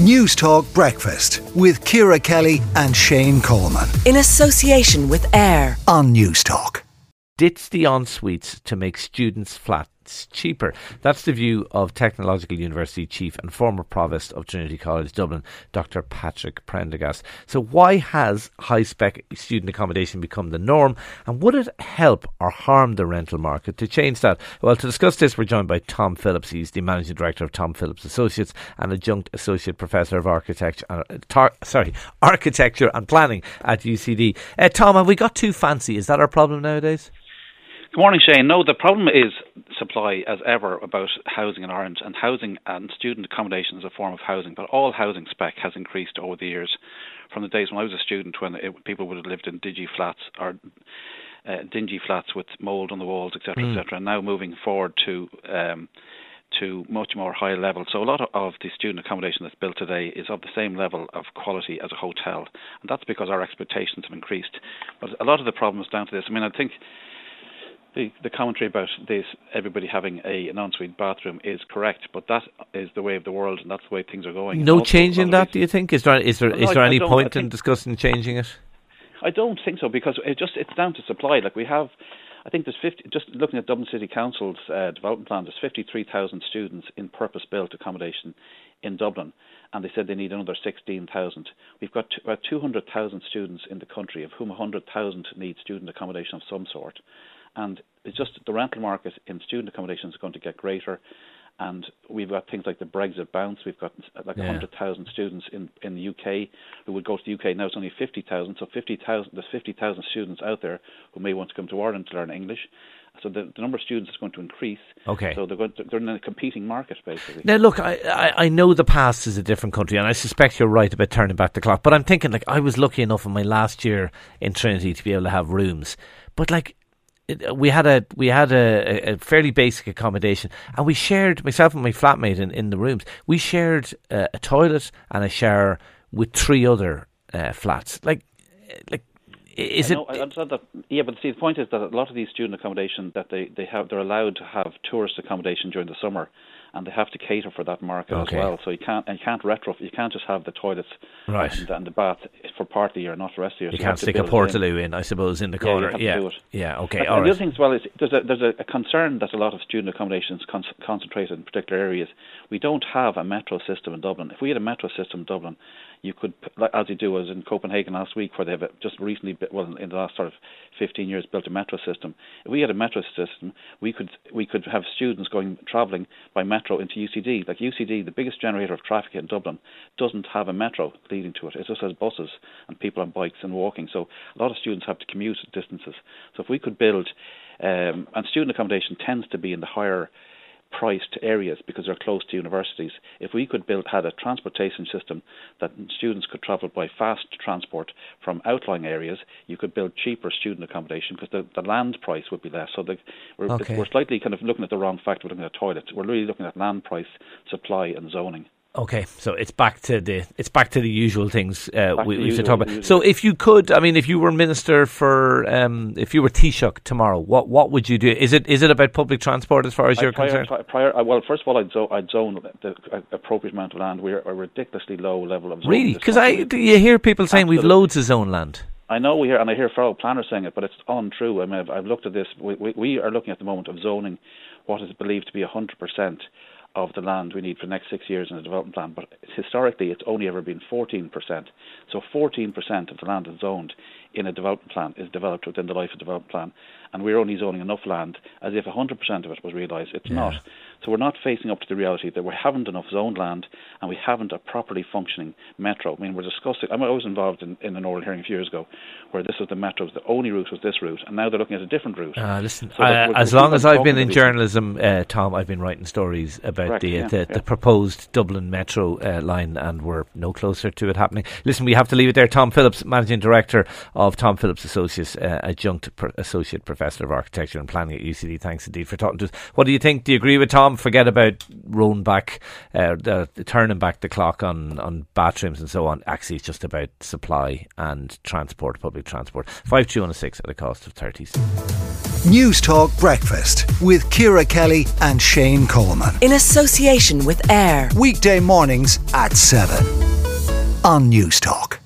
News Talk Breakfast with Ciara Kelly and Shane Coleman. In association with AIR on News Talk. Ditch the ensuites to make students' flat it's cheaper. That's the view of Technological University Chief and former Provost of Trinity College Dublin, Dr. Patrick Prendergast. So, why has high spec student accommodation become the norm, and would it help or harm the rental market to change that? Well, to discuss this, we're joined by Tom Phillips. He's the Managing Director of Tom Phillips Associates and Adjunct Associate Professor of Architecture, uh, tar- sorry, Architecture and Planning at UCD. Uh, Tom, have we got too fancy? Is that our problem nowadays? Good morning, Shane. No, the problem is supply, as ever, about housing in Ireland, and housing and student accommodation is a form of housing, but all housing spec has increased over the years. From the days when I was a student, when it, people would have lived in dingy flats or uh, dingy flats with mould on the walls, etc., mm. etc., and now moving forward to um, to much more high level. So a lot of the student accommodation that's built today is of the same level of quality as a hotel, and that's because our expectations have increased. But a lot of the problem is down to this. I mean, I think the, the commentary about this, everybody having a, an ensuite bathroom is correct, but that is the way of the world, and that's the way things are going. No change in that, do you think? Is there is there is there any point in discussing changing it? I don't think so because it just it's down to supply. Like we have, I think there's 50. Just looking at Dublin City Council's uh, development plan, there's 53,000 students in purpose-built accommodation in Dublin, and they said they need another 16,000. We've got about 200,000 students in the country, of whom 100,000 need student accommodation of some sort and it's just the rental market in student accommodation is going to get greater. And we've got things like the Brexit bounce. We've got like yeah. 100,000 students in, in the UK who would go to the UK. Now it's only 50,000. So 50,000, there's 50,000 students out there who may want to come to Ireland to learn English. So the, the number of students is going to increase. Okay. So they're going to, they're in a competing market basically. Now look, I, I, I know the past is a different country, and I suspect you're right about turning back the clock. But I'm thinking like I was lucky enough in my last year in Trinity to be able to have rooms, but like we had a we had a, a, fairly basic accommodation, and we shared myself and my flatmate in, in the rooms. We shared uh, a toilet and a shower with three other uh, flats. Like, like is I know, it? I understand that. Yeah, but see, the point is that a lot of these student accommodation that they they have, they're allowed to have tourist accommodation during the summer, and they have to cater for that market okay. as well. So you can't and you can't retrofit. You can't just have the toilets right. and, and the bath for part of the year, not the rest of the year. You so can't you stick a portaloo in. in. I suppose, in the corner. Yeah, yeah. yeah. Okay. And, all and right. the other thing as well is there's a there's a, concern that a lot of student accommodations con- concentrated in particular areas. We don't have a metro system in Dublin. If we had a metro system in Dublin, you could, as you do, as in Copenhagen last week, where they have just recently, well, in the last sort of 15 years, built a metro system. If we had a metro system, we could we could have students going travelling by metro into UCD. Like UCD, the biggest generator of traffic in Dublin, doesn't have a metro leading to it. It just has buses and people on bikes and walking. So a lot of students have to commute distances. So if we could build, um, and student accommodation tends to be in the higher priced areas because they're close to universities. If we could build had a transportation system that students could travel by fast transport from outlying areas, you could build cheaper student accommodation because the, the land price would be less. So the, we're, okay. we're slightly kind of looking at the wrong factor. We're looking at toilets. We're really looking at land price, supply, and zoning. Okay, so it's back to the it's back to the usual things uh, we, we to talk about. So, if you could, I mean, if you were minister for, um, if you were Taoiseach tomorrow, what what would you do? Is it is it about public transport as far as I you're prior, concerned? Prior, uh, well, first of all, I'd zone, I'd zone the appropriate amount of land. We're a ridiculously low level of zoning. Really, because I you hear people saying Absolutely. we've loads of zone land. I know we hear, and I hear fellow planners saying it, but it's untrue. I mean, I've, I've looked at this. We, we, we are looking at the moment of zoning what is believed to be 100% of the land we need for the next six years in the development plan. But historically, it's only ever been 14%. So 14% of the land that's zoned in a development plan is developed within the life of development plan, and we're only zoning enough land as if 100% of it was realised. It's yeah. not. So we're not facing up to the reality that we haven't enough zoned land and we haven't a properly functioning metro. I mean, we're discussing. I was involved in, in an oral hearing a few years ago where this was the metro. The only route was this route, and now they're looking at a different route. Uh, listen, so uh, as long as I've been in journalism, uh, Tom, I've been writing stories about Correct, the, yeah, the, yeah. the, proposed Dublin metro uh, line, and we're no closer to it happening. Listen, we have to leave it there. Tom Phillips, managing director of Tom Phillips Associates, uh, adjunct pro- associate professor of architecture and planning at UCD. Thanks indeed for talking to us. What do you think? Do you agree with Tom? Forget about rolling back, uh, the, turning back the clock on, on bathrooms and so on. Actually, it's just about supply and transport, public transport. Five two and six at a cost of thirties. News Talk Breakfast with Ciara Kelly and Shane Coleman. In association with AIR Weekday mornings at 7 on News Talk.